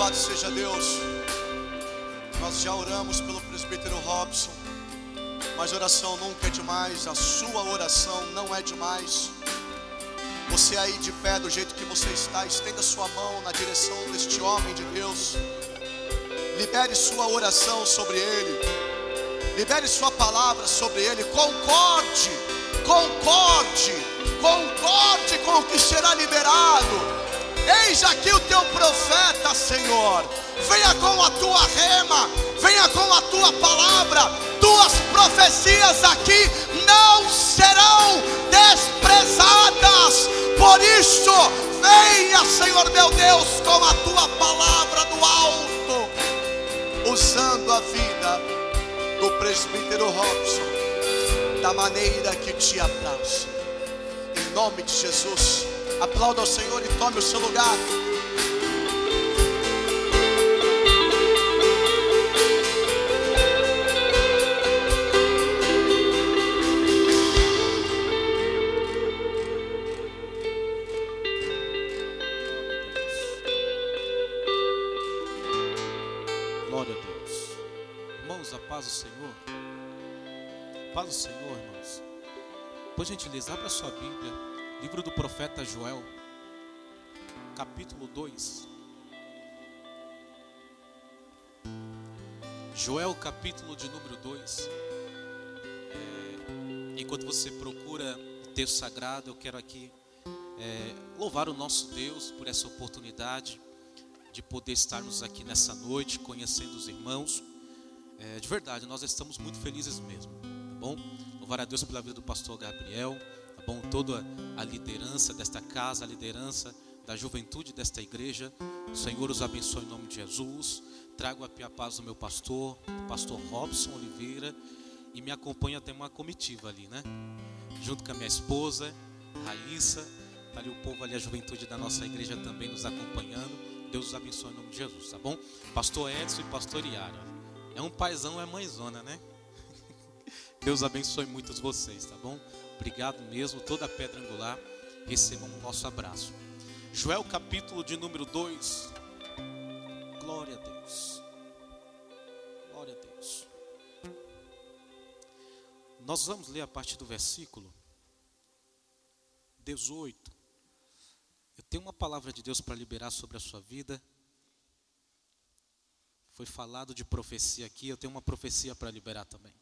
Louvado seja Deus. Nós já oramos pelo presbítero Robson, mas oração nunca é demais, a sua oração não é demais. Você aí de pé, do jeito que você está, estenda sua mão na direção deste homem de Deus. Libere sua oração sobre ele. Libere sua palavra sobre ele. Concorde, concorde, concorde com o que será liberado. Eis aqui o teu profeta, Senhor. Venha com a tua rema, venha com a tua palavra. Tuas profecias aqui não serão desprezadas. Por isso, venha, Senhor meu Deus, com a tua palavra do alto, usando a vida do presbítero Robson da maneira que te apraz. Em nome de Jesus. Aplauda ao Senhor e tome o seu lugar. Glória a Deus. Irmãos, a paz do Senhor. Paz do Senhor, irmãos. Por gentileza, abra sua Bíblia. Livro do profeta Joel, capítulo 2. Joel, capítulo de número 2. É, enquanto você procura o texto sagrado, eu quero aqui é, louvar o nosso Deus por essa oportunidade de poder estarmos aqui nessa noite, conhecendo os irmãos. É, de verdade, nós estamos muito felizes mesmo, tá bom? Louvar a Deus pela vida do pastor Gabriel, bom? Toda a liderança desta casa, a liderança da juventude desta igreja. O Senhor os abençoe em nome de Jesus. Trago a paz do meu pastor, pastor Robson Oliveira, e me acompanha até uma comitiva ali, né? Junto com a minha esposa, Raíssa, tá ali o povo ali, a juventude da nossa igreja também nos acompanhando. Deus os abençoe em nome de Jesus, tá bom? Pastor Edson e pastor Iara. É um paizão, é mãezona, né? Deus abençoe muitos vocês, tá bom? Obrigado mesmo, toda a pedra angular. Recebam o nosso abraço. Joel capítulo de número 2. Glória a Deus. Glória a Deus. Nós vamos ler a partir do versículo 18. Eu tenho uma palavra de Deus para liberar sobre a sua vida. Foi falado de profecia aqui, eu tenho uma profecia para liberar também.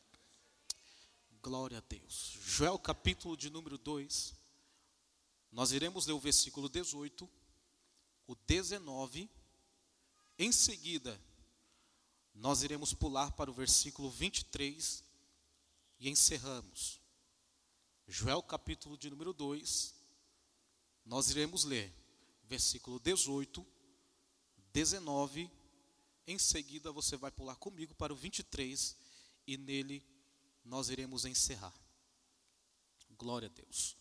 Glória a Deus. Joel capítulo de número 2. Nós iremos ler o versículo 18, o 19. Em seguida, nós iremos pular para o versículo 23 e encerramos. Joel capítulo de número 2. Nós iremos ler versículo 18, 19. Em seguida, você vai pular comigo para o 23 e nele nós iremos encerrar. Glória a Deus.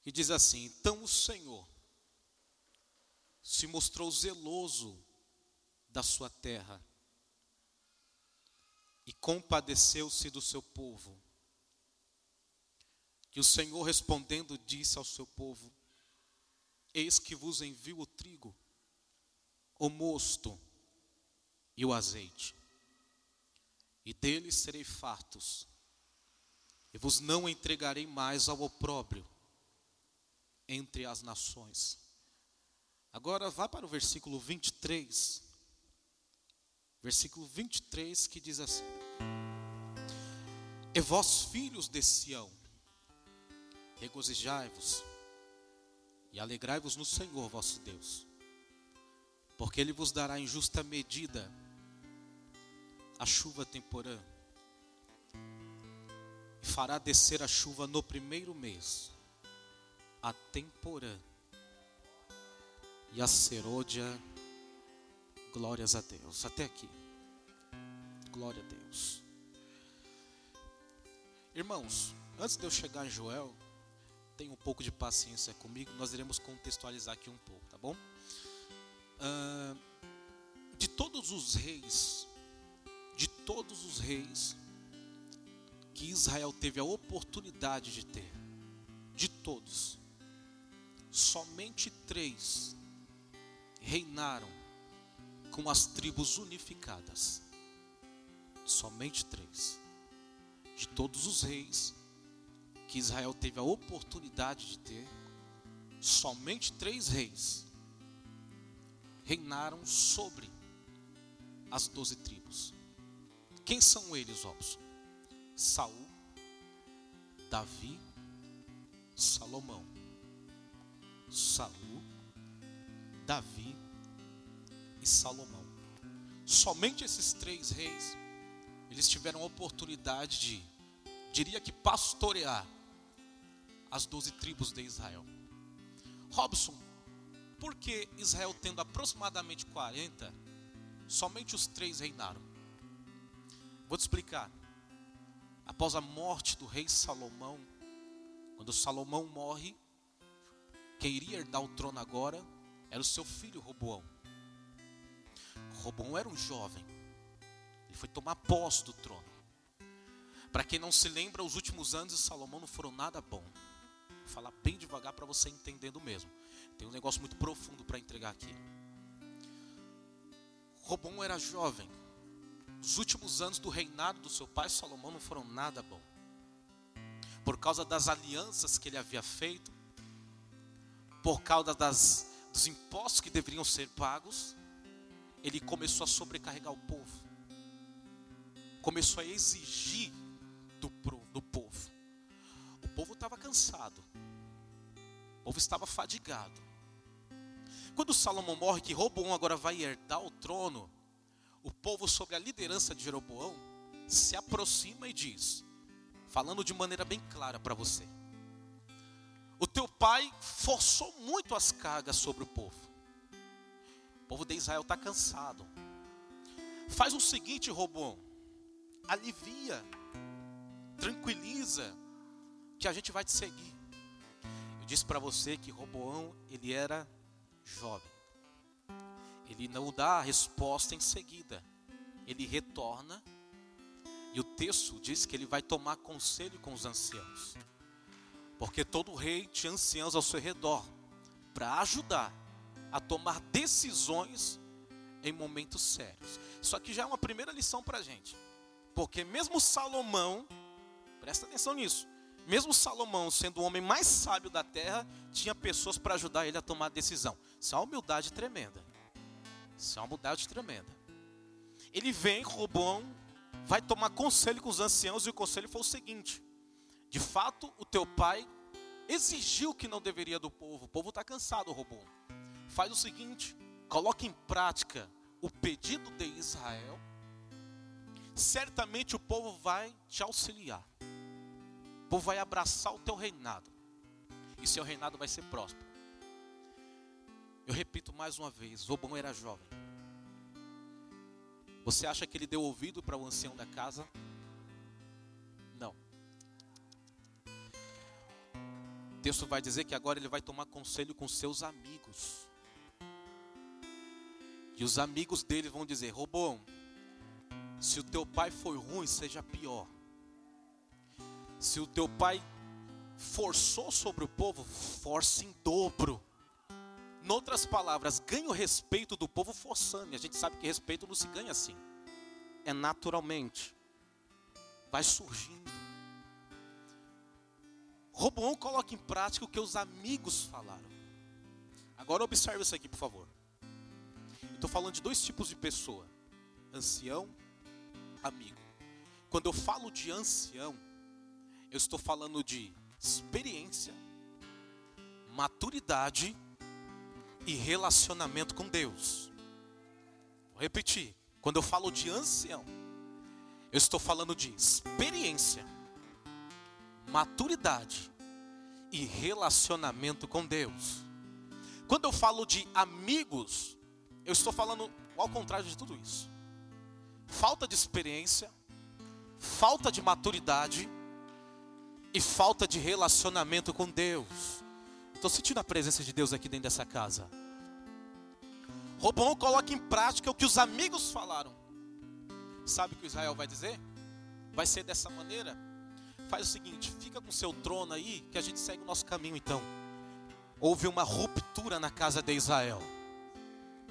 Que diz assim: Então o Senhor se mostrou zeloso da sua terra e compadeceu-se do seu povo. Que o Senhor respondendo disse ao seu povo: Eis que vos envio o trigo, o mosto e o azeite, e deles serei fartos, e vos não entregarei mais ao opróbrio entre as nações. Agora vá para o versículo 23. Versículo 23 que diz assim: E vós, filhos de Sião, regozijai-vos e alegrai-vos no Senhor vosso Deus, porque Ele vos dará em justa medida a chuva temporã, fará descer a chuva no primeiro mês, a temporã e a serôdia. Glórias a Deus. Até aqui. Glória a Deus. Irmãos, antes de eu chegar em Joel, tenha um pouco de paciência comigo, nós iremos contextualizar aqui um pouco, tá bom? De todos os reis, de todos os reis que Israel teve a oportunidade de ter, de todos, somente três reinaram com as tribos unificadas. Somente três. De todos os reis que Israel teve a oportunidade de ter, somente três reis reinaram sobre as doze tribos. Quem são eles, Robson? Saul, Davi, Salomão. Saul, Davi e Salomão. Somente esses três reis, eles tiveram a oportunidade de, diria que pastorear as doze tribos de Israel. Robson, por que Israel tendo aproximadamente 40, somente os três reinaram? Vou te explicar. Após a morte do rei Salomão, quando Salomão morre, quem iria herdar o trono agora era o seu filho Roboão. Roboão era um jovem, ele foi tomar posse do trono. Para quem não se lembra, os últimos anos de Salomão não foram nada bom. Vou falar bem devagar para você entendendo mesmo. Tem um negócio muito profundo para entregar aqui. Robão era jovem. Os últimos anos do reinado do seu pai Salomão não foram nada bom. Por causa das alianças que ele havia feito, por causa das, dos impostos que deveriam ser pagos, ele começou a sobrecarregar o povo. Começou a exigir do, do povo. O povo estava cansado. O povo estava fadigado. Quando Salomão morre, que Roboão agora vai herdar o trono, o povo, sob a liderança de Jeroboão, se aproxima e diz, falando de maneira bem clara para você: O teu pai forçou muito as cargas sobre o povo. O povo de Israel está cansado. Faz o seguinte, Roboão: alivia, tranquiliza, que a gente vai te seguir disse para você que Roboão, ele era jovem. Ele não dá a resposta em seguida. Ele retorna e o texto diz que ele vai tomar conselho com os anciãos. Porque todo rei tinha anciãos ao seu redor para ajudar a tomar decisões em momentos sérios. Isso aqui já é uma primeira lição para a gente. Porque mesmo Salomão, presta atenção nisso, mesmo Salomão, sendo o homem mais sábio da terra, tinha pessoas para ajudar ele a tomar decisão. Isso é uma humildade tremenda. Isso é uma humildade tremenda. Ele vem, Robão, vai tomar conselho com os anciãos, e o conselho foi o seguinte: de fato, o teu pai exigiu que não deveria do povo. O povo está cansado, Robão. Faz o seguinte: coloque em prática o pedido de Israel. Certamente o povo vai te auxiliar povo vai abraçar o teu reinado. E seu reinado vai ser próspero. Eu repito mais uma vez: Robão era jovem. Você acha que ele deu ouvido para o ancião da casa? Não. O texto vai dizer que agora ele vai tomar conselho com seus amigos. E os amigos dele vão dizer: Robão, se o teu pai foi ruim, seja pior. Se o teu pai forçou sobre o povo, force em dobro. Outras palavras, ganhe o respeito do povo forçando. E a gente sabe que respeito não se ganha assim. É naturalmente. Vai surgindo. Roboão coloca em prática o que os amigos falaram. Agora observe isso aqui, por favor. Estou falando de dois tipos de pessoa: ancião, amigo. Quando eu falo de ancião, eu estou falando de experiência, maturidade e relacionamento com Deus. Vou repetir. Quando eu falo de ancião, eu estou falando de experiência, maturidade e relacionamento com Deus. Quando eu falo de amigos, eu estou falando ao contrário de tudo isso. Falta de experiência, falta de maturidade e falta de relacionamento com Deus. Estou sentindo a presença de Deus aqui dentro dessa casa. Robão coloca em prática o que os amigos falaram. Sabe o que Israel vai dizer? Vai ser dessa maneira. Faz o seguinte, fica com seu trono aí, que a gente segue o nosso caminho então. Houve uma ruptura na casa de Israel.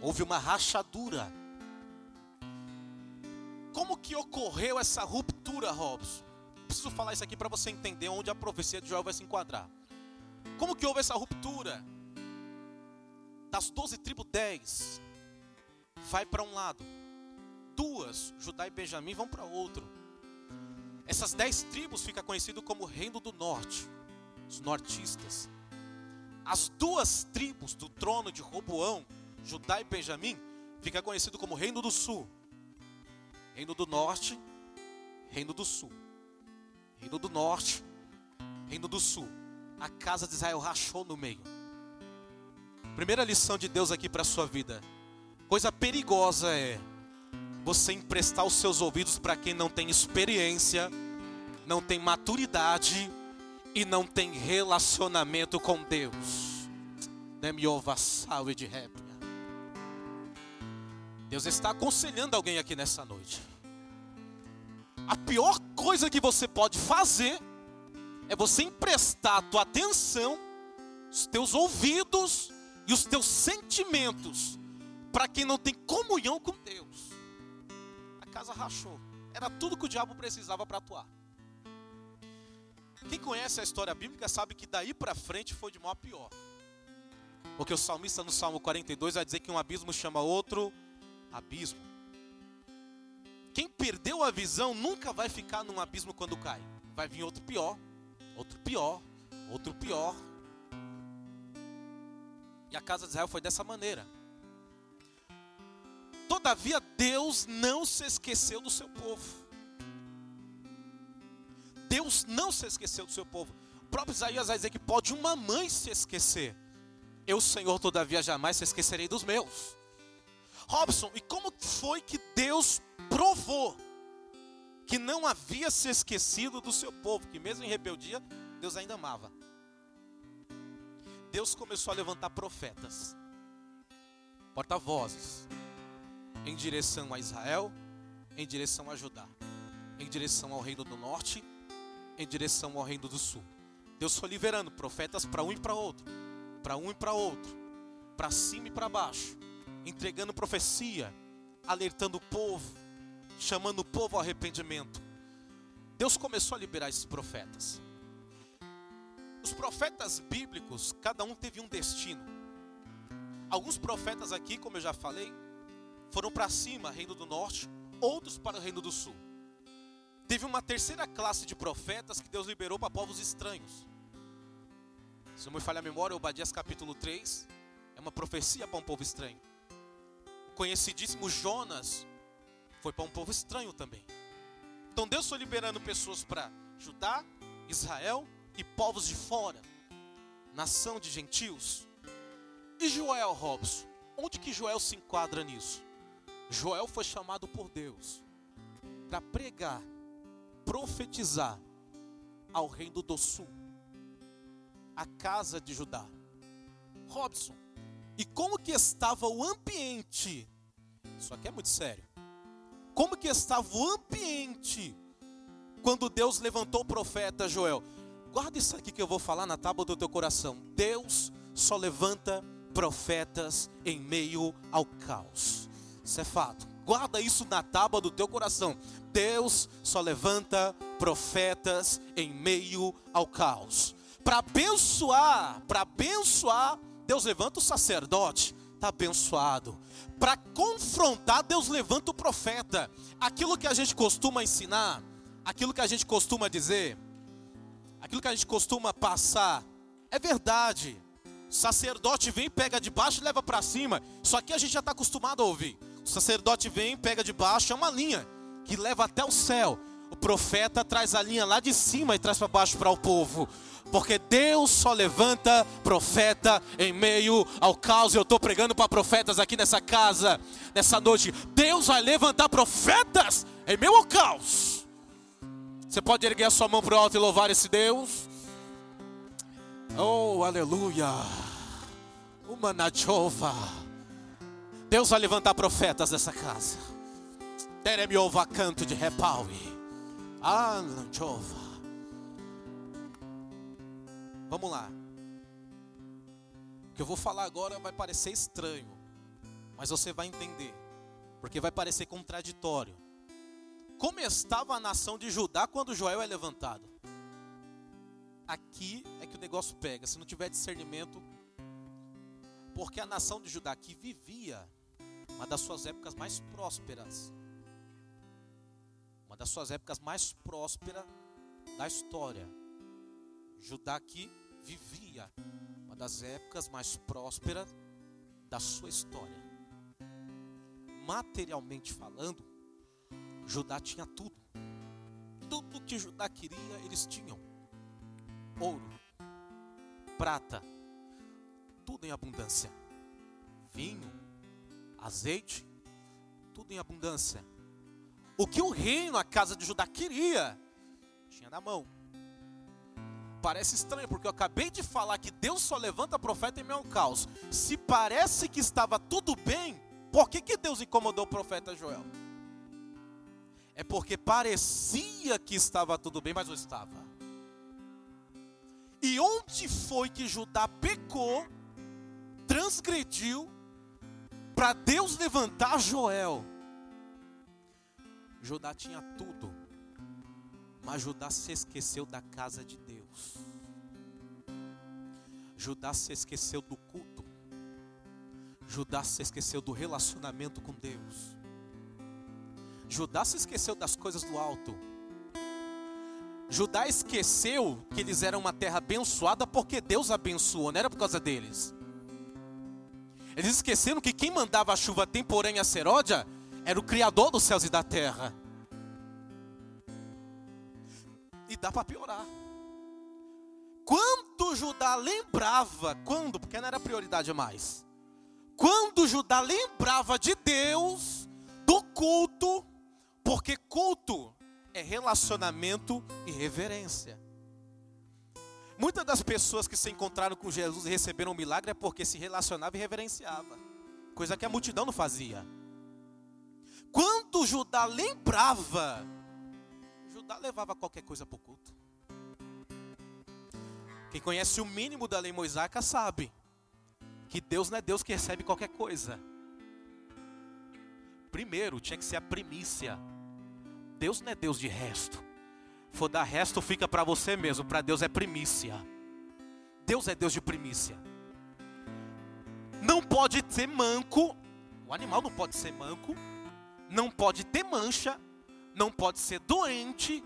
Houve uma rachadura Como que ocorreu essa ruptura, Robson? Preciso falar isso aqui para você entender onde a profecia de Joel vai se enquadrar. Como que houve essa ruptura? Das doze tribos, dez vai para um lado. Duas, Judá e Benjamim, vão para outro. Essas dez tribos fica conhecido como Reino do Norte, os nortistas. As duas tribos do trono de Roboão, Judá e Benjamim, fica conhecido como Reino do Sul. Reino do Norte, Reino do Sul. Reino do Norte, Reino do Sul. A casa de Israel rachou no meio. Primeira lição de Deus aqui para a sua vida. Coisa perigosa é você emprestar os seus ouvidos para quem não tem experiência, não tem maturidade e não tem relacionamento com Deus. Deus está aconselhando alguém aqui nessa noite. A pior coisa que você pode fazer é você emprestar a tua atenção, os teus ouvidos e os teus sentimentos para quem não tem comunhão com Deus. A casa rachou. Era tudo que o diabo precisava para atuar. Quem conhece a história bíblica sabe que daí para frente foi de mal a pior. Porque o salmista no Salmo 42 vai dizer que um abismo chama outro abismo. Quem perdeu a visão nunca vai ficar num abismo quando cai. Vai vir outro pior, outro pior, outro pior. E a casa de Israel foi dessa maneira. Todavia, Deus não se esqueceu do seu povo. Deus não se esqueceu do seu povo. O próprio Isaías vai dizer que pode uma mãe se esquecer. Eu, Senhor, todavia jamais se esquecerei dos meus. Robson, e como foi que Deus provou que não havia se esquecido do seu povo, que mesmo em rebeldia, Deus ainda amava? Deus começou a levantar profetas, porta-vozes, em direção a Israel, em direção a Judá, em direção ao reino do norte, em direção ao reino do sul. Deus foi liberando profetas para um e para outro, para um e para outro, para cima e para baixo entregando profecia, alertando o povo, chamando o povo ao arrependimento. Deus começou a liberar esses profetas. Os profetas bíblicos, cada um teve um destino. Alguns profetas aqui, como eu já falei, foram para cima, reino do norte, outros para o reino do sul. Teve uma terceira classe de profetas que Deus liberou para povos estranhos. Se não me falha a memória, Obadias capítulo 3 é uma profecia para um povo estranho conhecidíssimo Jonas foi para um povo estranho também. Então Deus foi liberando pessoas para Judá, Israel e povos de fora, nação de gentios. E Joel Robson, onde que Joel se enquadra nisso? Joel foi chamado por Deus para pregar, profetizar ao reino do sul, a casa de Judá. Robson, e como que estava o ambiente isso aqui é muito sério. Como que estava o ambiente quando Deus levantou o profeta Joel? Guarda isso aqui que eu vou falar na tábua do teu coração. Deus só levanta profetas em meio ao caos. Isso é fato. Guarda isso na tábua do teu coração. Deus só levanta profetas em meio ao caos. Para abençoar, para abençoar, Deus levanta o sacerdote está abençoado. Para confrontar, Deus levanta o profeta. Aquilo que a gente costuma ensinar, aquilo que a gente costuma dizer, aquilo que a gente costuma passar, é verdade. Sacerdote vem, pega de baixo e leva para cima. Isso aqui a gente já está acostumado a ouvir. O sacerdote vem, pega de baixo, é uma linha que leva até o céu. O profeta traz a linha lá de cima e traz para baixo para o povo porque Deus só levanta profeta em meio ao caos. Eu estou pregando para profetas aqui nessa casa, nessa noite. Deus vai levantar profetas em meio ao caos. Você pode erguer a sua mão para o alto e louvar esse Deus? Oh, aleluia! Uma Najova. Deus vai levantar profetas nessa casa. Tereme ova canto de repaue. Ah, Najova. Vamos lá. O que eu vou falar agora vai parecer estranho, mas você vai entender, porque vai parecer contraditório. como estava a nação de Judá quando Joel é levantado. Aqui é que o negócio pega. Se não tiver discernimento, porque a nação de Judá que vivia uma das suas épocas mais prósperas, uma das suas épocas mais prósperas da história. Judá que vivia uma das épocas mais prósperas da sua história. Materialmente falando, Judá tinha tudo. Tudo que Judá queria, eles tinham. Ouro, prata, tudo em abundância. Vinho, azeite, tudo em abundância. O que o reino, a casa de Judá queria, tinha na mão. Parece estranho, porque eu acabei de falar que Deus só levanta profeta em meio caos. Se parece que estava tudo bem, por que, que Deus incomodou o profeta Joel? É porque parecia que estava tudo bem, mas não estava. E onde foi que Judá pecou, transgrediu, para Deus levantar Joel? Judá tinha tudo, mas Judá se esqueceu da casa de Deus. Judá se esqueceu do culto. Judá se esqueceu do relacionamento com Deus. Judá se esqueceu das coisas do alto. Judá esqueceu que eles eram uma terra abençoada porque Deus abençoou, não era por causa deles. Eles esqueceram que quem mandava a chuva temporânea a Seródia era o Criador dos céus e da terra. E dá para piorar. Quando Judá lembrava, quando, porque não era prioridade mais. Quando Judá lembrava de Deus, do culto, porque culto é relacionamento e reverência. Muitas das pessoas que se encontraram com Jesus e receberam um milagre é porque se relacionava e reverenciava, coisa que a multidão não fazia. Quando Judá lembrava, Judá levava qualquer coisa para o culto. Quem conhece o mínimo da lei mosaica sabe que Deus não é Deus que recebe qualquer coisa. Primeiro tinha que ser a primícia. Deus não é Deus de resto. For dar resto, fica para você mesmo. Para Deus é primícia. Deus é Deus de primícia. Não pode ter manco. O animal não pode ser manco. Não pode ter mancha. Não pode ser doente.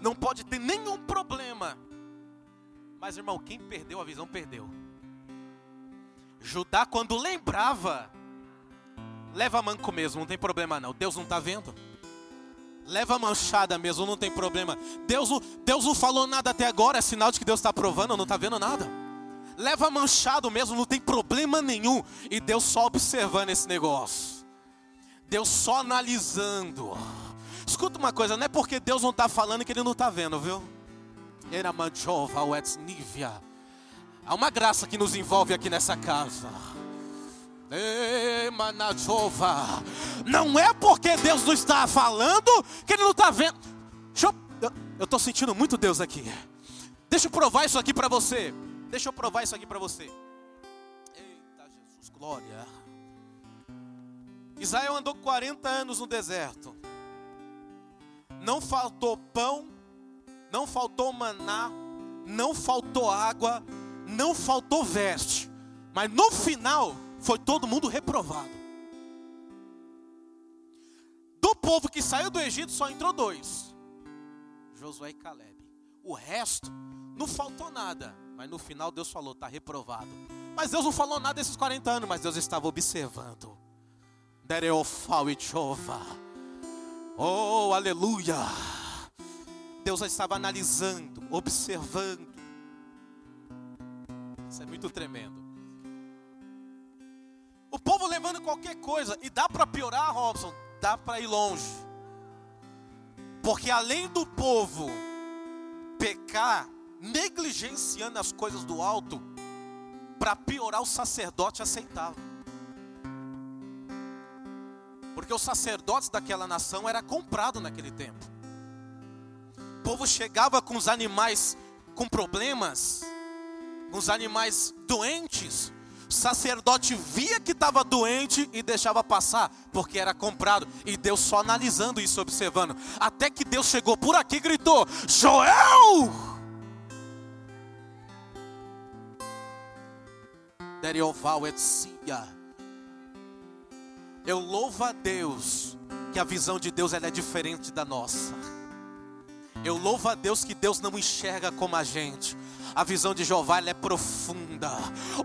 Não pode ter nenhum problema. Mas, irmão, quem perdeu a visão, perdeu. Judá, quando lembrava, leva manco mesmo, não tem problema não. Deus não está vendo. Leva manchada mesmo, não tem problema. Deus, Deus não falou nada até agora, é sinal de que Deus está provando, não está vendo nada. Leva manchado mesmo, não tem problema nenhum. E Deus só observando esse negócio. Deus só analisando. Escuta uma coisa, não é porque Deus não está falando que Ele não está vendo, viu? Há uma graça que nos envolve aqui nessa casa. Não é porque Deus não está falando que Ele não está vendo. Eu estou sentindo muito Deus aqui. Deixa eu provar isso aqui para você. Deixa eu provar isso aqui para você. Eita Jesus, glória. Israel andou 40 anos no deserto. Não faltou pão, não faltou maná, não faltou água, não faltou veste. Mas no final, foi todo mundo reprovado. Do povo que saiu do Egito só entrou dois: Josué e Caleb. O resto não faltou nada, mas no final Deus falou: está reprovado. Mas Deus não falou nada desses 40 anos, mas Deus estava observando. Dereofal e chova. Oh, aleluia. Deus estava analisando, observando. Isso é muito tremendo. O povo levando qualquer coisa. E dá para piorar, Robson? Dá para ir longe. Porque além do povo pecar, negligenciando as coisas do alto, para piorar, o sacerdote aceitava. Porque os sacerdotes daquela nação era comprado naquele tempo. O povo chegava com os animais com problemas, com os animais doentes, sacerdote via que estava doente e deixava passar, porque era comprado. E Deus só analisando isso, observando. Até que Deus chegou por aqui e gritou: Joel! Eu louvo a Deus que a visão de Deus ela é diferente da nossa. Eu louvo a Deus que Deus não enxerga como a gente. A visão de Jeová é profunda.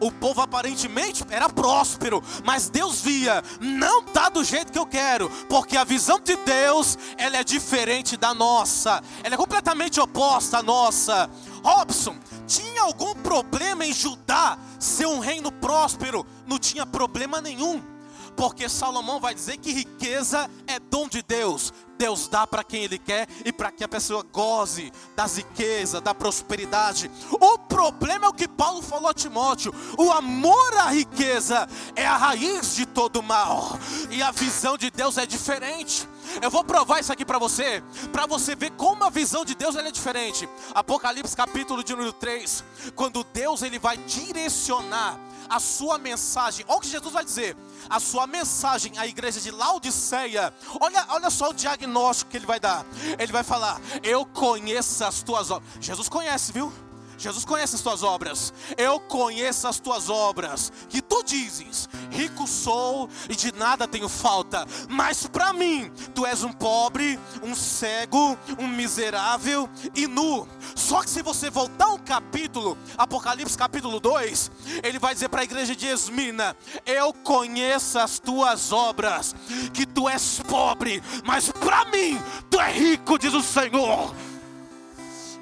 O povo aparentemente era próspero, mas Deus via, não tá do jeito que eu quero, porque a visão de Deus ela é diferente da nossa. Ela é completamente oposta à nossa. Robson, tinha algum problema em Judá ser um reino próspero? Não tinha problema nenhum porque Salomão vai dizer que riqueza é dom de Deus. Deus dá para quem Ele quer e para que a pessoa goze das riquezas, da prosperidade. O problema é o que Paulo falou a Timóteo: o amor à riqueza é a raiz de todo mal, e a visão de Deus é diferente. Eu vou provar isso aqui para você, para você ver como a visão de Deus é diferente. Apocalipse capítulo de número 3, quando Deus ele vai direcionar a sua mensagem. Olha o que Jesus vai dizer: a sua mensagem à igreja de Laodiceia. Olha, olha só o diagnóstico que ele vai dar. Ele vai falar: Eu conheço as tuas obras. Jesus conhece, viu? Jesus conhece as tuas obras. Eu conheço as tuas obras. Que tu dizes: Rico sou e de nada tenho falta. Mas para mim, tu és um pobre, um cego, um miserável e nu. Só que se você voltar um capítulo, Apocalipse capítulo 2, ele vai dizer para a igreja de Esmina: Eu conheço as tuas obras, que tu és pobre, mas para mim tu és rico, diz o Senhor.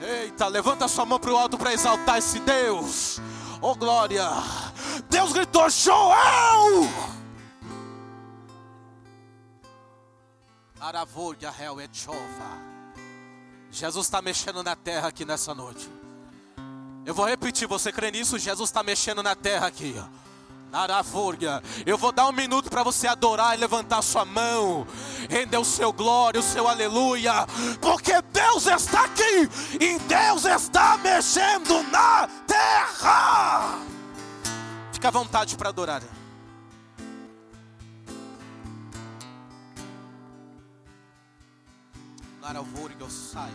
Eita, levanta sua mão para o alto para exaltar esse Deus. Oh glória! Deus gritou! Aravoria réu é chova. Jesus está mexendo na terra aqui nessa noite. Eu vou repetir, você crê nisso? Jesus está mexendo na terra aqui. Arafúria. Eu vou dar um minuto para você adorar e levantar sua mão, render o seu glória, o seu aleluia, porque Deus está aqui e Deus está mexendo na terra. Fica à vontade para adorar. Arafúria, sai.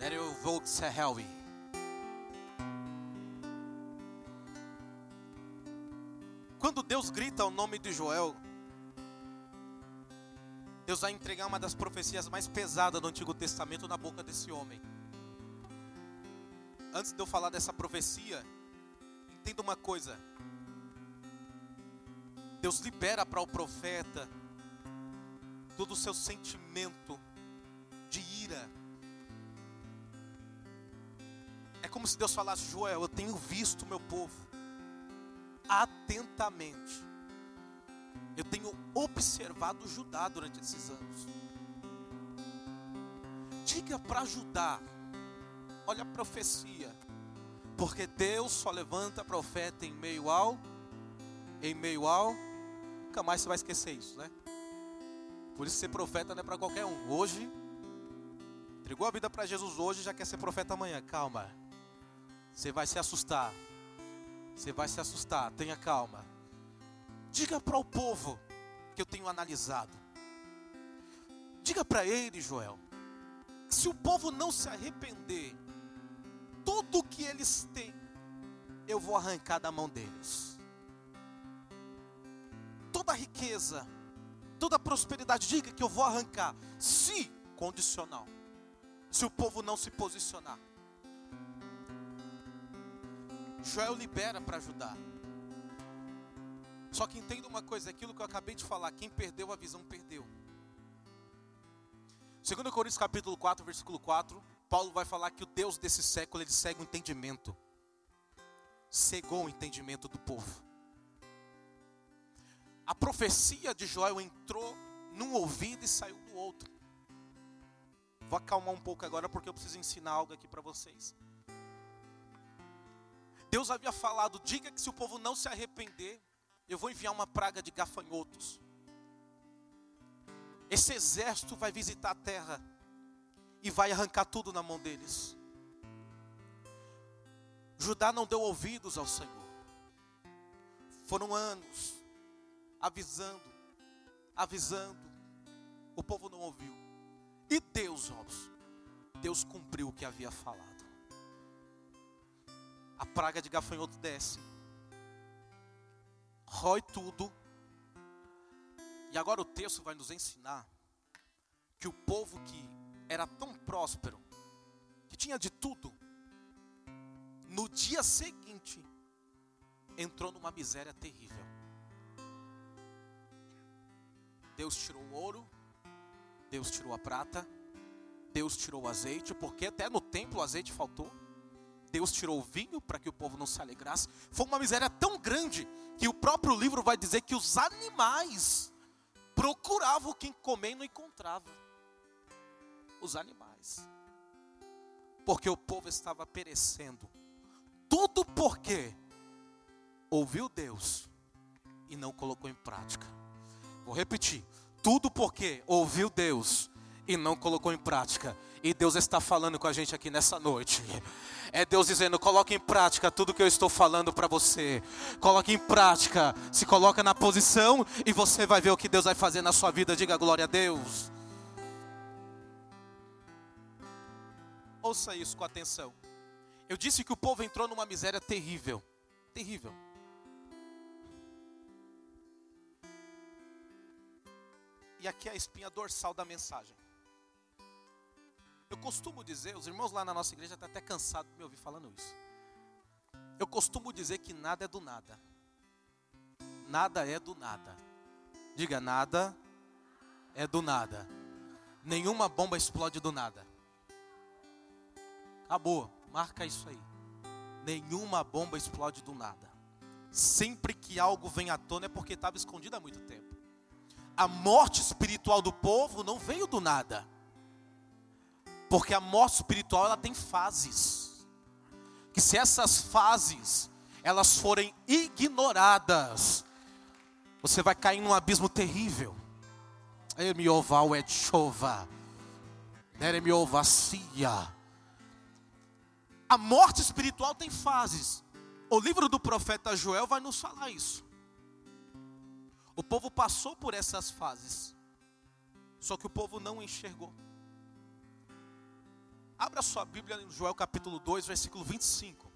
eu vou ser helvi. Quando Deus grita o nome de Joel, Deus vai entregar uma das profecias mais pesadas do Antigo Testamento na boca desse homem. Antes de eu falar dessa profecia, entenda uma coisa. Deus libera para o profeta todo o seu sentimento de ira. É como se Deus falasse: Joel, eu tenho visto meu povo atentamente. Eu tenho observado Judá durante esses anos. Diga para Judá, olha a profecia, porque Deus só levanta profeta em meio ao, em meio ao, nunca mais você vai esquecer isso, né? Por isso ser profeta não é para qualquer um. Hoje, entregou a vida para Jesus hoje, já quer ser profeta amanhã. Calma, você vai se assustar. Você vai se assustar, tenha calma. Diga para o povo que eu tenho analisado. Diga para ele, Joel, se o povo não se arrepender, tudo o que eles têm, eu vou arrancar da mão deles. Toda a riqueza, toda a prosperidade, diga que eu vou arrancar, se condicional. Se o povo não se posicionar. Joel libera para ajudar. Só que entenda uma coisa, aquilo que eu acabei de falar, quem perdeu a visão perdeu. 2 Coríntios capítulo 4, versículo 4, Paulo vai falar que o Deus desse século, ele cega o entendimento. Cegou o entendimento do povo. A profecia de Joel entrou num ouvido e saiu do outro. Vou acalmar um pouco agora porque eu preciso ensinar algo aqui para vocês. Deus havia falado: diga que se o povo não se arrepender, eu vou enviar uma praga de gafanhotos. Esse exército vai visitar a terra e vai arrancar tudo na mão deles. Judá não deu ouvidos ao Senhor. Foram anos avisando, avisando. O povo não ouviu. E Deus, Robson, Deus cumpriu o que havia falado. A praga de gafanhoto desce, rói tudo. E agora o texto vai nos ensinar que o povo que era tão próspero, que tinha de tudo, no dia seguinte entrou numa miséria terrível. Deus tirou o ouro, Deus tirou a prata, Deus tirou o azeite, porque até no templo o azeite faltou. Deus tirou o vinho para que o povo não se alegrasse. Foi uma miséria tão grande que o próprio livro vai dizer que os animais procuravam quem comer e não encontravam. Os animais. Porque o povo estava perecendo. Tudo porque ouviu Deus e não colocou em prática. Vou repetir. Tudo porque ouviu Deus e não colocou em prática. E Deus está falando com a gente aqui nessa noite. É Deus dizendo: coloque em prática tudo que eu estou falando para você. Coloque em prática, se coloca na posição e você vai ver o que Deus vai fazer na sua vida. Diga glória a Deus. Ouça isso com atenção. Eu disse que o povo entrou numa miséria terrível. Terrível. E aqui é a espinha dorsal da mensagem. Eu costumo dizer, os irmãos lá na nossa igreja estão até cansados de me ouvir falando isso. Eu costumo dizer que nada é do nada. Nada é do nada. Diga, nada é do nada. Nenhuma bomba explode do nada. Acabou, marca isso aí. Nenhuma bomba explode do nada. Sempre que algo vem à tona é porque estava escondido há muito tempo a morte espiritual do povo não veio do nada. Porque a morte espiritual ela tem fases. Que se essas fases elas forem ignoradas, você vai cair num abismo terrível. Emioval é chova. Neremiovacia. A morte espiritual tem fases. O livro do profeta Joel vai nos falar isso. O povo passou por essas fases, só que o povo não enxergou. Abra sua Bíblia em Joel capítulo 2, versículo 25.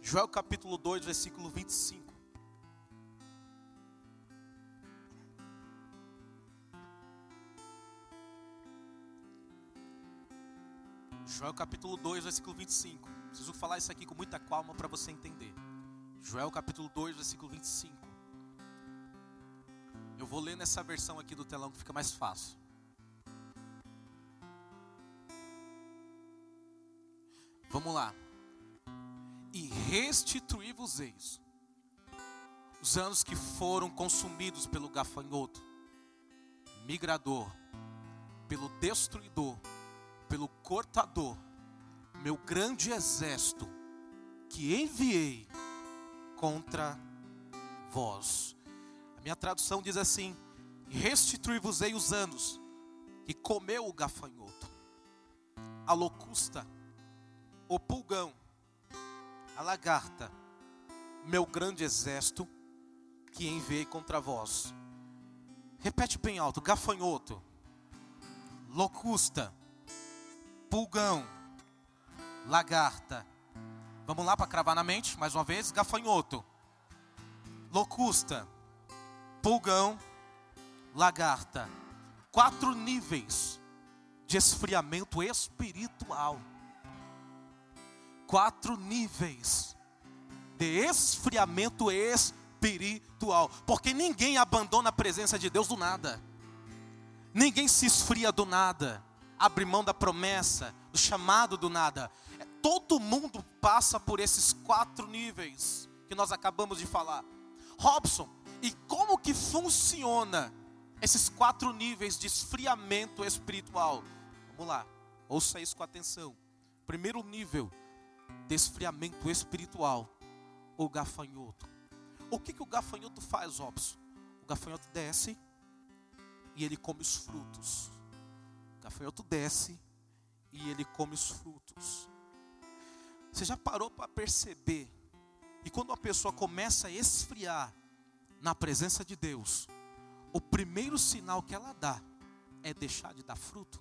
Joel capítulo 2, versículo 25. Joel capítulo 2, versículo 25. Preciso falar isso aqui com muita calma para você entender. Joel capítulo 2, versículo 25. Eu vou ler nessa versão aqui do telão que fica mais fácil. Vamos lá. E restituí-vos-eis os anos que foram consumidos pelo gafanhoto, migrador, pelo destruidor pelo cortador, meu grande exército que enviei contra vós. A minha tradução diz assim: Restituí-vos-ei os anos que comeu o gafanhoto, a locusta, o pulgão, a lagarta, meu grande exército que enviei contra vós. Repete bem alto: gafanhoto, locusta, pulgão, lagarta. Vamos lá para cravar na mente, mais uma vez, gafanhoto, locusta, pulgão, lagarta. Quatro níveis de esfriamento espiritual. Quatro níveis de esfriamento espiritual. Porque ninguém abandona a presença de Deus do nada. Ninguém se esfria do nada abre mão da promessa, do chamado do nada. Todo mundo passa por esses quatro níveis que nós acabamos de falar. Robson, e como que funciona esses quatro níveis de esfriamento espiritual? Vamos lá, ouça isso com atenção. Primeiro nível de esfriamento espiritual, o gafanhoto. O que, que o gafanhoto faz, Robson? O gafanhoto desce e ele come os frutos gafanhoto desce e ele come os frutos. Você já parou para perceber que quando uma pessoa começa a esfriar na presença de Deus, o primeiro sinal que ela dá é deixar de dar fruto?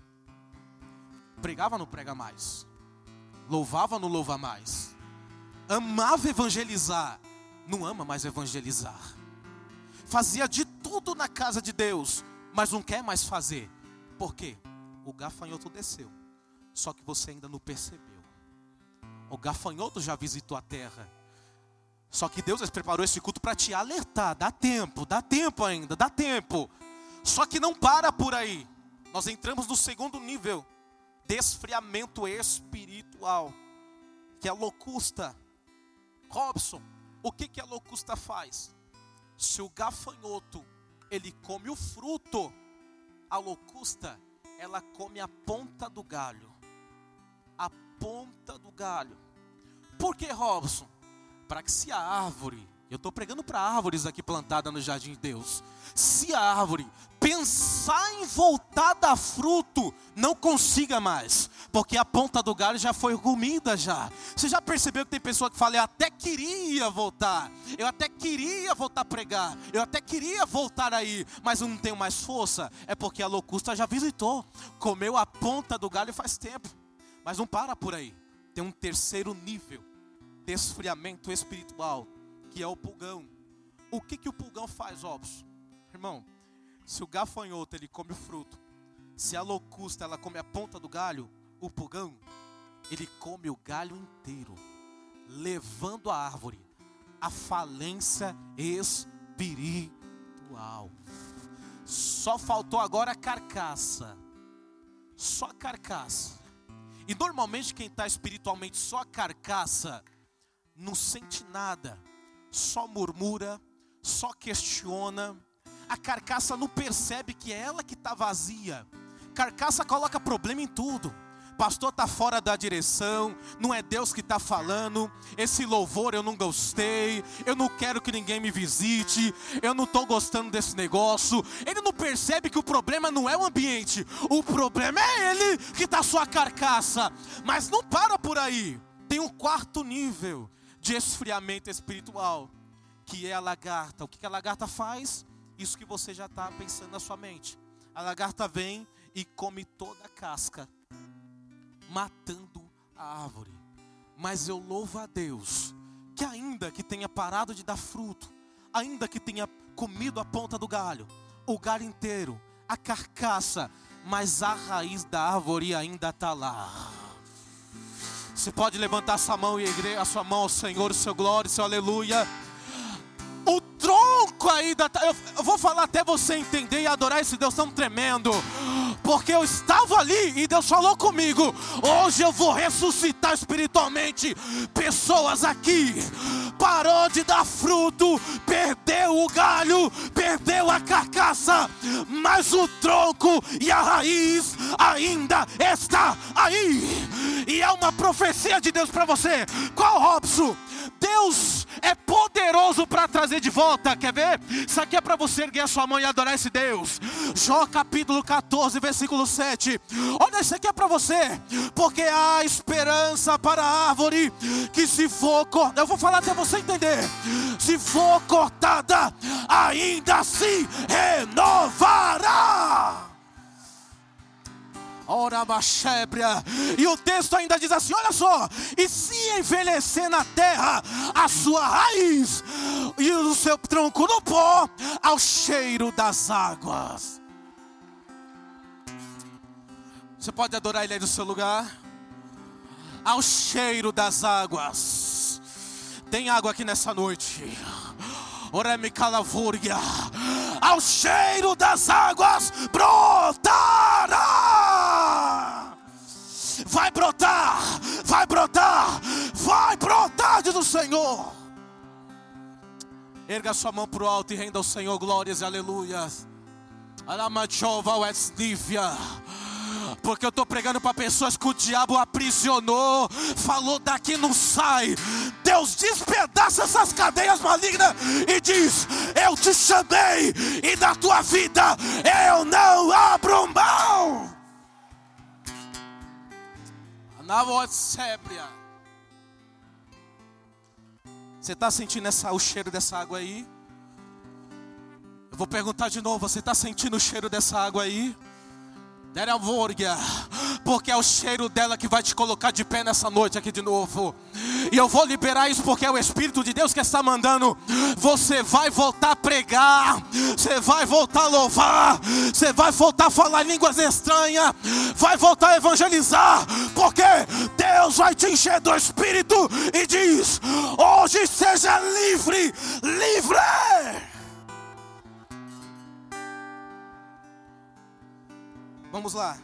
Pregava, não prega mais. Louvava, não louva mais. Amava evangelizar, não ama mais evangelizar. Fazia de tudo na casa de Deus, mas não quer mais fazer. Por quê? O gafanhoto desceu. Só que você ainda não percebeu. O gafanhoto já visitou a terra. Só que Deus preparou esse culto para te alertar. Dá tempo, dá tempo ainda, dá tempo. Só que não para por aí. Nós entramos no segundo nível desfriamento espiritual, que a locusta. Robson, o que, que a locusta faz? Se o gafanhoto ele come o fruto, a locusta ela come a ponta do galho. Ponta do galho. Por que, Robson? Para que se a árvore eu estou pregando para árvores aqui plantadas no jardim de Deus. Se a árvore pensar em voltar a dar fruto, não consiga mais, porque a ponta do galho já foi comida já. Você já percebeu que tem pessoa que fala: "Eu até queria voltar. Eu até queria voltar a pregar. Eu até queria voltar aí, mas eu não tenho mais força". É porque a locusta já visitou, comeu a ponta do galho faz tempo. Mas não para por aí. Tem um terceiro nível de esfriamento espiritual que é o pulgão. O que, que o pulgão faz, óbvio? Irmão, se o gafanhoto ele come o fruto, se a locusta ela come a ponta do galho, o pulgão ele come o galho inteiro, levando a árvore à falência espiritual. Só faltou agora a carcaça. Só a carcaça. E normalmente quem está espiritualmente só a carcaça não sente nada só murmura, só questiona. A carcaça não percebe que é ela que está vazia. Carcaça coloca problema em tudo. Pastor está fora da direção, não é Deus que está falando. Esse louvor eu não gostei, eu não quero que ninguém me visite, eu não estou gostando desse negócio. Ele não percebe que o problema não é o ambiente, o problema é ele que está sua carcaça. Mas não para por aí, tem um quarto nível de esfriamento espiritual, que é a lagarta. O que a lagarta faz? Isso que você já está pensando na sua mente. A lagarta vem e come toda a casca, matando a árvore. Mas eu louvo a Deus, que ainda que tenha parado de dar fruto, ainda que tenha comido a ponta do galho, o galho inteiro, a carcaça, mas a raiz da árvore ainda está lá. Você pode levantar sua mão e a sua mão ao Senhor, o seu glória, o seu aleluia. O tronco aí da. Eu vou falar até você entender e adorar esse Deus tão tremendo. Porque eu estava ali e Deus falou comigo. Hoje eu vou ressuscitar espiritualmente pessoas aqui. Parou de dar fruto, perdeu o galho, perdeu a carcaça, mas o tronco e a raiz ainda está aí. E é uma profecia de Deus para você. Qual Robson? Deus é poderoso para trazer de volta. Quer ver? Isso aqui é para você erguer a sua mão e adorar esse Deus. Jó capítulo 14, versículo 7. Olha, isso aqui é para você. Porque há esperança para a árvore que se for cortada. Eu vou falar até você entender. Se for cortada, ainda assim renovará. Ora bachébria. E o texto ainda diz assim: olha só, e se envelhecer na terra a sua raiz e o seu tronco no pó, ao cheiro das águas. Você pode adorar ele aí no seu lugar? Ao cheiro das águas. Tem água aqui nessa noite. Oreme calavúria. Ao cheiro das águas brotará. Vai brotar, vai brotar, vai brotar, diz o Senhor. Erga sua mão para o alto e renda ao Senhor glórias e aleluias. Porque eu estou pregando para pessoas que o diabo aprisionou, falou daqui não sai. Deus despedaça essas cadeias malignas e diz: Eu te chamei, e da tua vida eu não abro mão. Na voz sépia. Você está sentindo essa, o cheiro dessa água aí? Eu vou perguntar de novo: você está sentindo o cheiro dessa água aí? Porque é o cheiro dela que vai te colocar de pé nessa noite aqui de novo. E eu vou liberar isso porque é o Espírito de Deus que está mandando. Você vai voltar a pregar, você vai voltar a louvar, você vai voltar a falar línguas estranhas, vai voltar a evangelizar, porque Deus vai te encher do Espírito e diz: hoje seja livre, livre. Vamos lá.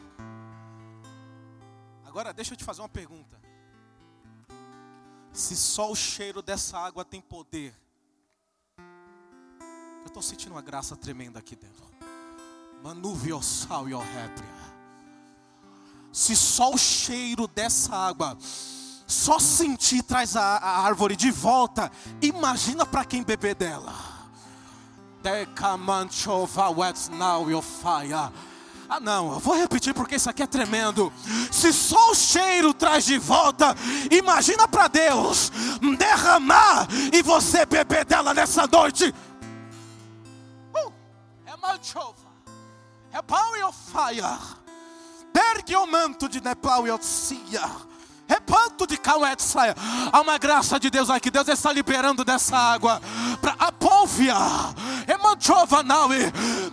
Agora deixa eu te fazer uma pergunta. Se só o cheiro dessa água tem poder, eu estou sentindo uma graça tremenda aqui dentro. Manuviosal e orrépria. Se só o cheiro dessa água, só sentir traz a, a árvore de volta, imagina para quem beber dela. Decamanchova wets now your fire. Ah, não, eu vou repetir porque isso aqui é tremendo. Se só o cheiro traz de volta, imagina para Deus derramar e você beber dela nessa noite. Uh, é malchova, é pau e fire. Pergue o manto de Nepal e Otsia. Repanto de Kauetsaia. Há uma graça de Deus aqui. Deus está liberando dessa água para a Pólvia.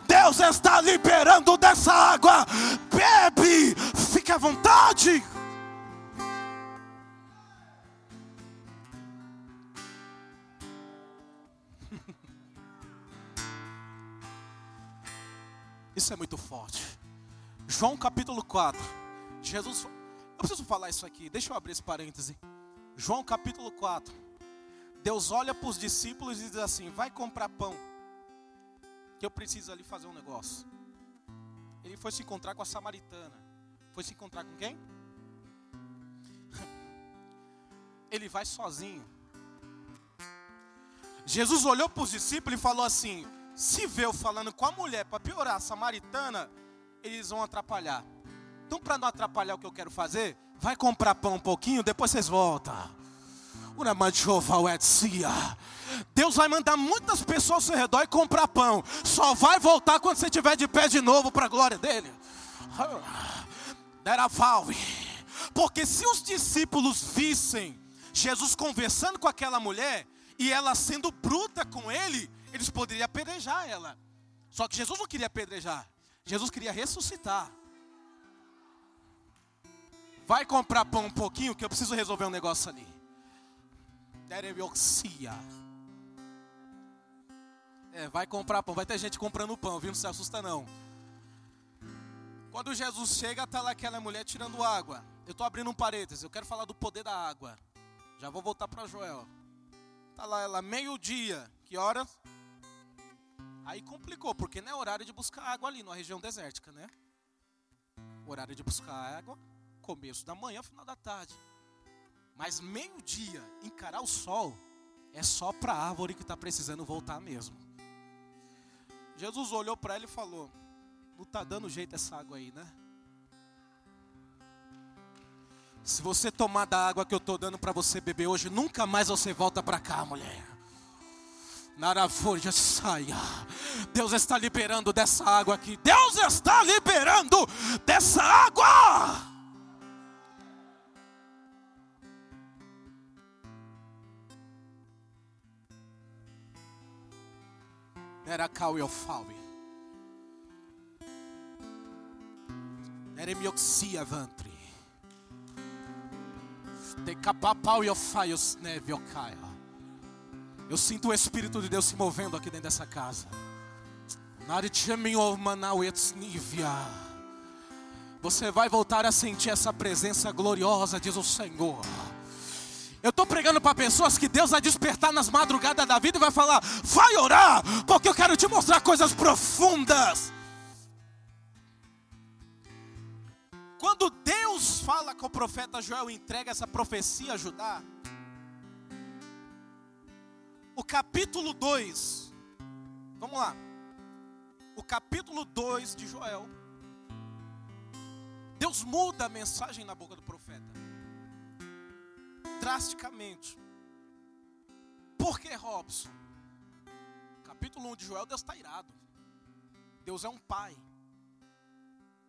Deus está liberando dessa água. Bebe. Fique à vontade. Isso é muito forte. João capítulo 4. Jesus preciso falar isso aqui, deixa eu abrir esse parêntese. João capítulo 4. Deus olha para os discípulos e diz assim: Vai comprar pão, que eu preciso ali fazer um negócio. Ele foi se encontrar com a samaritana. Foi se encontrar com quem? Ele vai sozinho. Jesus olhou para os discípulos e falou assim: Se vê eu falando com a mulher para piorar a samaritana, eles vão atrapalhar. Então, para não atrapalhar o que eu quero fazer, vai comprar pão um pouquinho, depois vocês voltam. Deus vai mandar muitas pessoas ao seu redor e comprar pão. Só vai voltar quando você estiver de pé de novo para a glória dele. Porque se os discípulos vissem Jesus conversando com aquela mulher e ela sendo bruta com ele, eles poderiam apedrejar ela. Só que Jesus não queria apedrejar, Jesus queria ressuscitar. Vai comprar pão um pouquinho que eu preciso resolver um negócio ali. É, vai comprar pão. Vai ter gente comprando pão, viu? Não se assusta não. Quando Jesus chega, está lá aquela mulher tirando água. Eu estou abrindo um parênteses. Eu quero falar do poder da água. Já vou voltar para Joel. Está lá ela, meio-dia. Que horas? Aí complicou, porque não é horário de buscar água ali, numa região desértica, né? Horário de buscar água começo da manhã, final da tarde. Mas meio-dia, encarar o sol, é só para a árvore que está precisando voltar mesmo. Jesus olhou para ela e falou: Não está dando jeito essa água aí, né? Se você tomar da água que eu estou dando para você beber hoje, nunca mais você volta para cá, mulher. Narafolha saia. Deus está liberando dessa água aqui. Deus está liberando dessa água. Era Kauiofaui. Era mioxia vantri. Decapapau iofaios neviocaia. Eu sinto o Espírito de Deus se movendo aqui dentro dessa casa. Você vai voltar a sentir essa presença gloriosa, diz o Senhor. Eu estou pregando para pessoas que Deus vai despertar nas madrugadas da vida e vai falar: vai orar, porque eu quero te mostrar coisas profundas. Quando Deus fala com o profeta Joel e entrega essa profecia a Judá, o capítulo 2, vamos lá, o capítulo 2 de Joel, Deus muda a mensagem na boca do profeta. Drasticamente. Por que Robson? Capítulo 1 de Joel, Deus está irado. Deus é um pai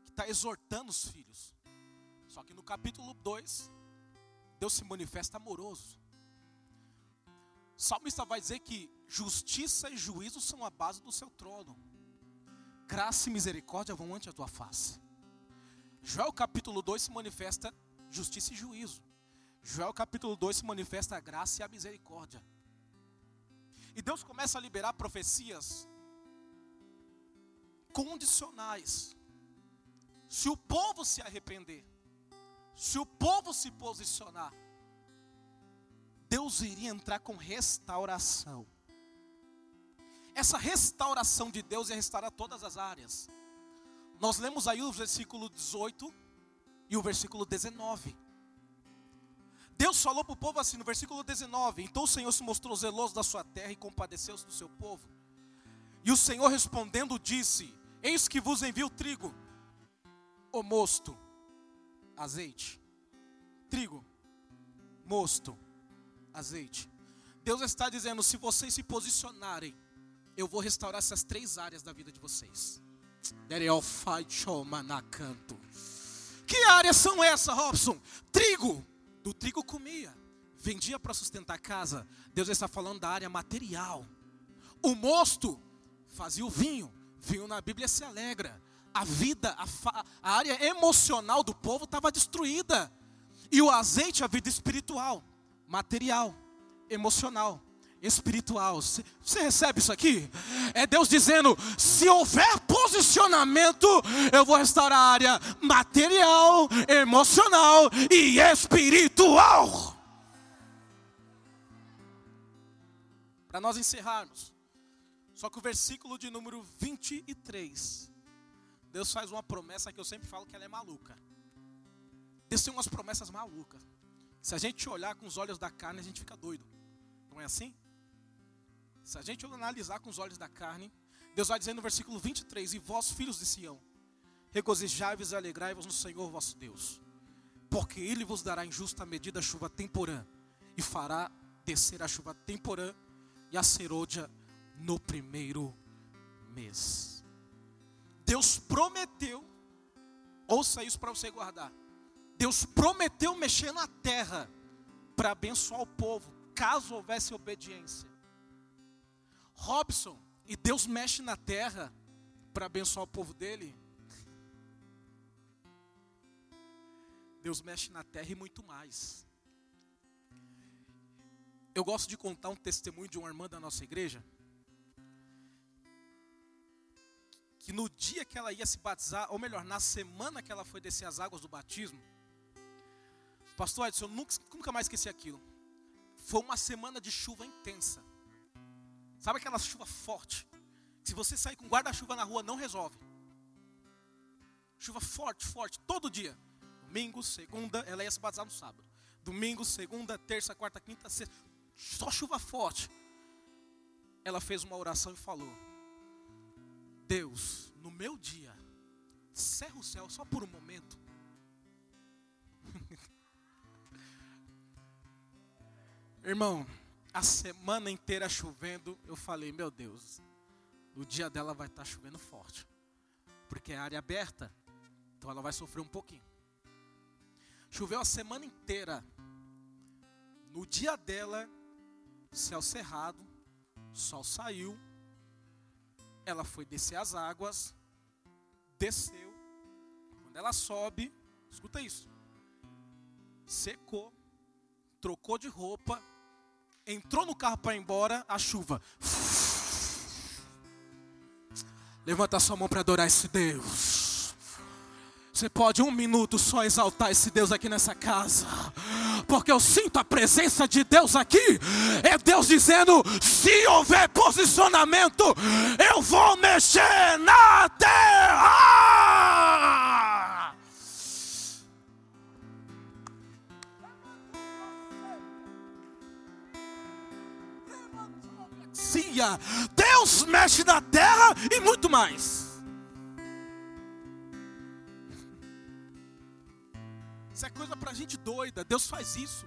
que está exortando os filhos. Só que no capítulo 2, Deus se manifesta amoroso. O salmista vai dizer que justiça e juízo são a base do seu trono. Graça e misericórdia vão ante a tua face. Joel capítulo 2 se manifesta justiça e juízo. Joel capítulo 2 se manifesta a graça e a misericórdia. E Deus começa a liberar profecias condicionais. Se o povo se arrepender, se o povo se posicionar, Deus iria entrar com restauração. Essa restauração de Deus ia restaurar todas as áreas. Nós lemos aí o versículo 18 e o versículo 19. Deus falou para o povo assim no versículo 19: Então o Senhor se mostrou zeloso da sua terra e compadeceu-se do seu povo. E o Senhor respondendo disse: Eis que vos envio trigo, o mosto, azeite. Trigo, mosto, azeite. Deus está dizendo: se vocês se posicionarem, eu vou restaurar essas três áreas da vida de vocês. Que áreas são essas, Robson? Trigo. Do trigo comia, vendia para sustentar a casa. Deus está falando da área material. O mosto fazia o vinho. Vinho na Bíblia se alegra. A vida, a, a área emocional do povo estava destruída. E o azeite, a vida espiritual, material, emocional espiritual. Você recebe isso aqui? É Deus dizendo: se houver posicionamento, eu vou restaurar a área material, emocional e espiritual. Para nós encerrarmos, só que o versículo de número 23, Deus faz uma promessa que eu sempre falo que ela é maluca. Deus tem umas promessas malucas. Se a gente olhar com os olhos da carne, a gente fica doido. Não é assim? Se a gente analisar com os olhos da carne, Deus vai dizer no versículo 23: E vós, filhos de Sião, regozijai-vos e alegrai-vos no Senhor vosso Deus, porque Ele vos dará em justa medida a chuva temporã, e fará descer a chuva temporã e a serôdia no primeiro mês. Deus prometeu, ouça isso para você guardar. Deus prometeu mexer na terra para abençoar o povo, caso houvesse obediência. Robson, e Deus mexe na terra para abençoar o povo dele. Deus mexe na terra e muito mais. Eu gosto de contar um testemunho de uma irmã da nossa igreja. Que no dia que ela ia se batizar, ou melhor, na semana que ela foi descer as águas do batismo, Pastor Edson, eu nunca, nunca mais esqueci aquilo. Foi uma semana de chuva intensa. Sabe aquela chuva forte? Se você sair com guarda-chuva na rua, não resolve. Chuva forte, forte, todo dia. Domingo, segunda, ela ia se batizar no sábado. Domingo, segunda, terça, quarta, quinta, sexta. Só chuva forte. Ela fez uma oração e falou: Deus, no meu dia, cerra o céu só por um momento. Irmão, a semana inteira chovendo, eu falei, meu Deus, no dia dela vai estar chovendo forte. Porque é área aberta, então ela vai sofrer um pouquinho. Choveu a semana inteira. No dia dela, céu cerrado, sol saiu. Ela foi descer as águas, desceu. Quando ela sobe, escuta isso. Secou, trocou de roupa, entrou no carro para ir embora, a chuva. Levanta sua mão para adorar esse Deus. Você pode um minuto só exaltar esse Deus aqui nessa casa. Porque eu sinto a presença de Deus aqui. É Deus dizendo: se houver posicionamento, eu vou mexer na terra. Deus mexe na terra e muito mais. Isso é coisa para gente doida. Deus faz isso.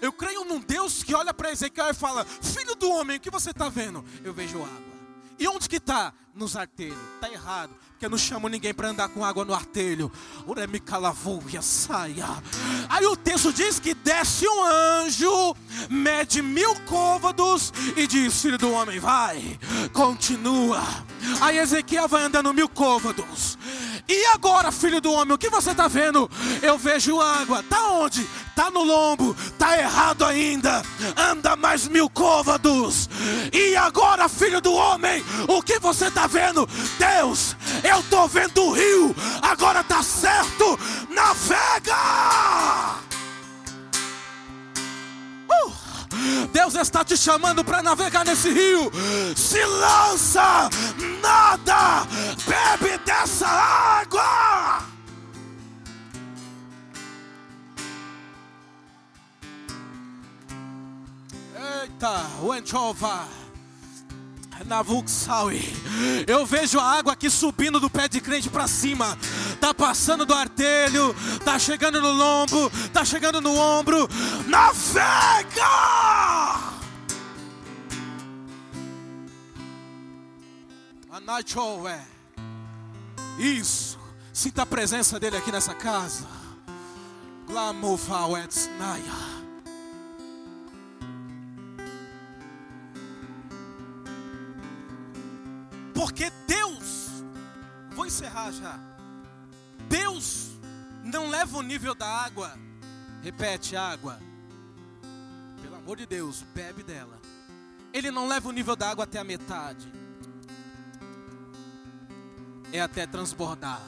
Eu creio num Deus que olha para Ezequiel e fala: Filho do homem, o que você está vendo? Eu vejo água. E onde que está? Nos artelhos. Está errado, porque eu não chamo ninguém para andar com água no artelho. Uremicalavúia, saia. Aí o texto diz que desce um anjo, mede mil côvados e diz: Filho do homem, vai, continua. Aí Ezequiel vai andando mil côvados. E agora, filho do homem, o que você está vendo? Eu vejo água. Tá onde? Tá no lombo. Tá errado ainda. Anda mais mil côvados. E agora, filho do homem, o que você está vendo? Deus, eu tô vendo o rio. Agora tá certo. Navega! Deus está te chamando para navegar nesse rio. Se lança, nada, bebe dessa água. Eita, o Eu vejo a água aqui subindo do pé de crente para cima. Tá passando do artelho, tá chegando no lombo, tá chegando no ombro. Navega! Anachowe. Isso. Sinta a presença dele aqui nessa casa. Glamovawetsnaya. Porque Deus, vou encerrar já. Deus não leva o nível da água. Repete, água. Pelo amor de Deus, bebe dela. Ele não leva o nível da água até a metade. É até transbordar.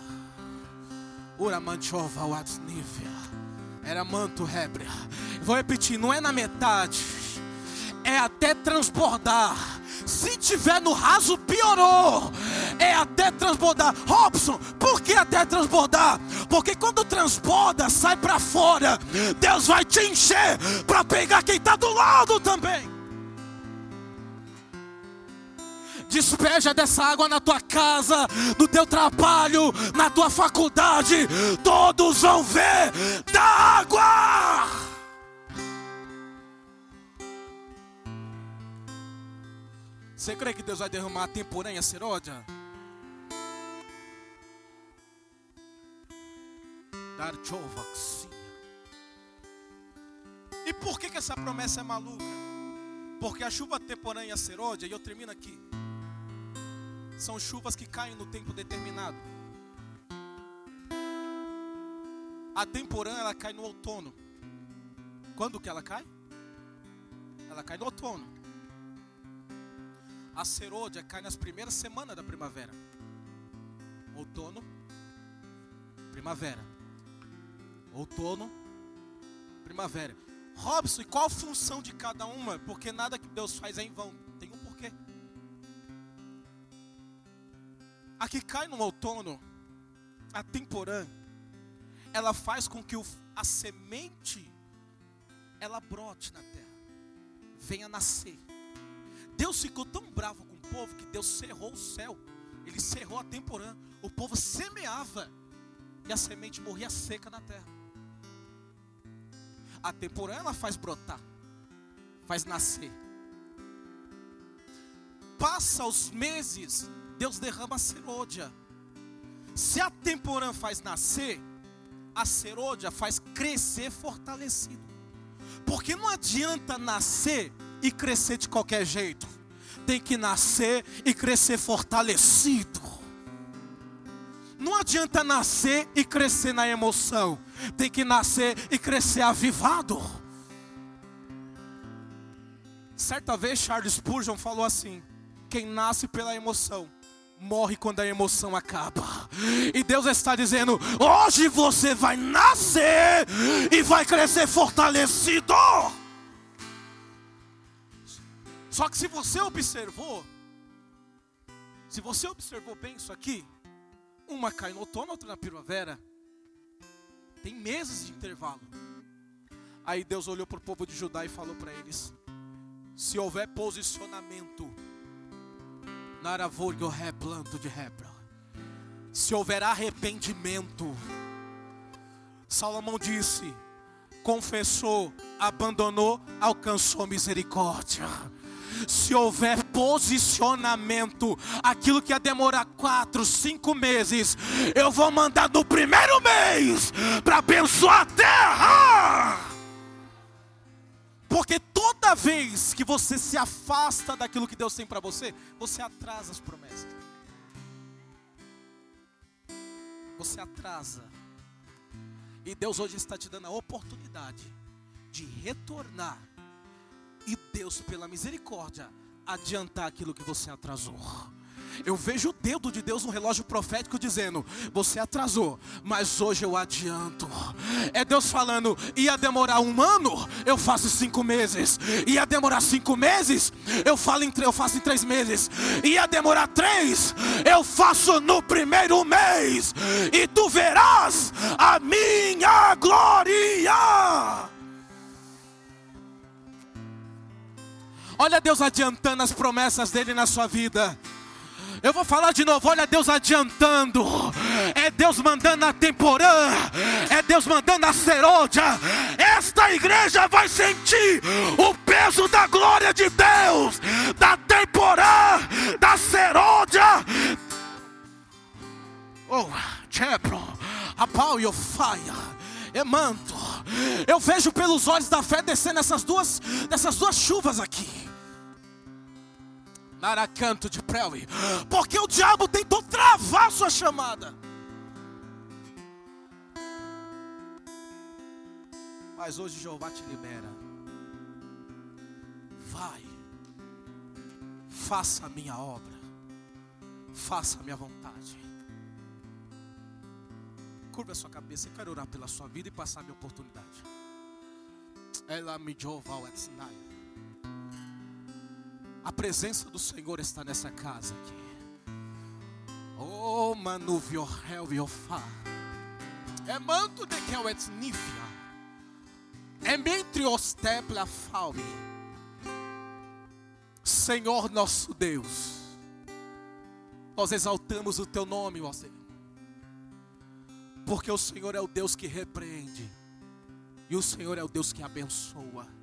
Uramanchova watsnivia. Era manto hebrea. Vou repetir, não é na metade. É até transbordar se tiver no raso, piorou. É até transbordar. Robson, por que até transbordar? Porque quando transborda, sai para fora. Deus vai te encher para pegar quem está do lado também. despeja dessa água na tua casa, no teu trabalho, na tua faculdade. Todos vão ver da água. Você crê que Deus vai derramar a temporânea seródia? Dar E por que, que essa promessa é maluca? Porque a chuva temporânea seródia, e eu termino aqui, são chuvas que caem no tempo determinado. A temporã ela cai no outono. Quando que ela cai? Ela cai no outono. A serôdia cai nas primeiras semanas da primavera. Outono, primavera. Outono, primavera. Robson, e qual a função de cada uma? Porque nada que Deus faz é em vão. Tem um porquê. A que cai no outono, a temporã, ela faz com que a semente ela brote na terra, venha nascer. Deus ficou tão bravo com o povo que Deus cerrou o céu. Ele cerrou a temporã. O povo semeava e a semente morria seca na terra. A temporã ela faz brotar, faz nascer. Passa os meses, Deus derrama a serôdia. Se a temporã faz nascer, a serôdia faz crescer fortalecido. Porque não adianta nascer e crescer de qualquer jeito. Tem que nascer e crescer fortalecido. Não adianta nascer e crescer na emoção. Tem que nascer e crescer avivado. Certa vez Charles Spurgeon falou assim: quem nasce pela emoção morre quando a emoção acaba. E Deus está dizendo: hoje você vai nascer e vai crescer fortalecido. Só que se você observou, se você observou bem isso aqui, uma cai no outono, outra na primavera. Tem meses de intervalo. Aí Deus olhou para o povo de Judá e falou para eles: Se houver posicionamento, Naravurgo replanto de Hebron. Se houver arrependimento, Salomão disse: confessou, abandonou, alcançou misericórdia. Se houver posicionamento, aquilo que ia demorar quatro, cinco meses, eu vou mandar no primeiro mês para abençoar a terra. Porque toda vez que você se afasta daquilo que Deus tem para você, você atrasa as promessas. Você atrasa. E Deus hoje está te dando a oportunidade de retornar. E Deus, pela misericórdia, adiantar aquilo que você atrasou. Eu vejo o dedo de Deus no relógio profético dizendo: Você atrasou, mas hoje eu adianto. É Deus falando: Ia demorar um ano, eu faço cinco meses. Ia demorar cinco meses, eu, falo em, eu faço em três meses. Ia demorar três, eu faço no primeiro mês. E tu verás a minha glória. Olha Deus adiantando as promessas dele na sua vida. Eu vou falar de novo, olha Deus adiantando. É Deus mandando a temporã. É Deus mandando a serôdia. Esta igreja vai sentir o peso da glória de Deus, da temporã, da serôdia. Oh, Chepro, a pau e o faia. É manto. Eu vejo pelos olhos da fé descendo essas duas, essas duas chuvas aqui. Naracanto de Prelli. Porque o diabo tentou travar sua chamada. Mas hoje Jeová te libera. Vai. Faça a minha obra. Faça a minha vontade. Curva a sua cabeça. Eu quero orar pela sua vida e passar a minha oportunidade. Ela me joval etznai. A presença do Senhor está nessa casa aqui. Oh, manuvio helviofá. É manto de que é nifia. É entre os tepla faui. Senhor nosso Deus. Nós exaltamos o teu nome, ó Senhor. Porque o Senhor é o Deus que repreende. E o Senhor é o Deus que abençoa.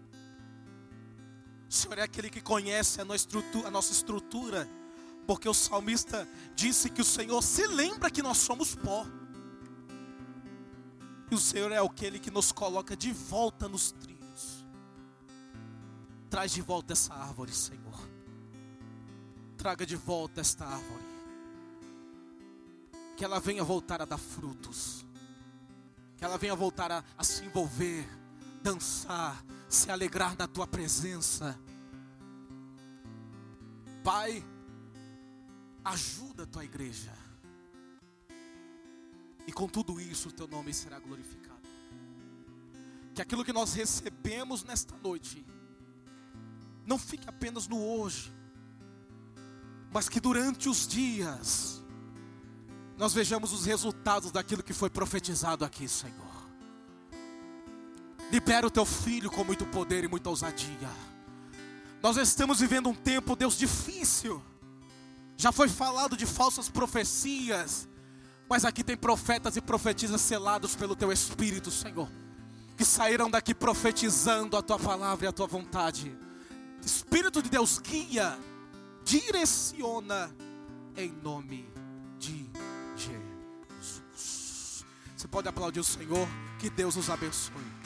O Senhor é aquele que conhece a nossa estrutura, porque o salmista disse que o Senhor se lembra que nós somos pó. E o Senhor é aquele que nos coloca de volta nos trilhos. Traz de volta essa árvore, Senhor. Traga de volta esta árvore. Que ela venha voltar a dar frutos. Que ela venha voltar a, a se envolver, dançar, se alegrar na tua presença. Pai, ajuda a tua igreja. E com tudo isso, o teu nome será glorificado. Que aquilo que nós recebemos nesta noite não fique apenas no hoje, mas que durante os dias nós vejamos os resultados daquilo que foi profetizado aqui, Senhor. Libera o teu filho com muito poder e muita ousadia. Nós estamos vivendo um tempo, Deus, difícil. Já foi falado de falsas profecias, mas aqui tem profetas e profetisas selados pelo teu Espírito, Senhor, que saíram daqui profetizando a tua palavra e a tua vontade. Espírito de Deus guia, direciona em nome de Jesus. Você pode aplaudir o Senhor, que Deus nos abençoe.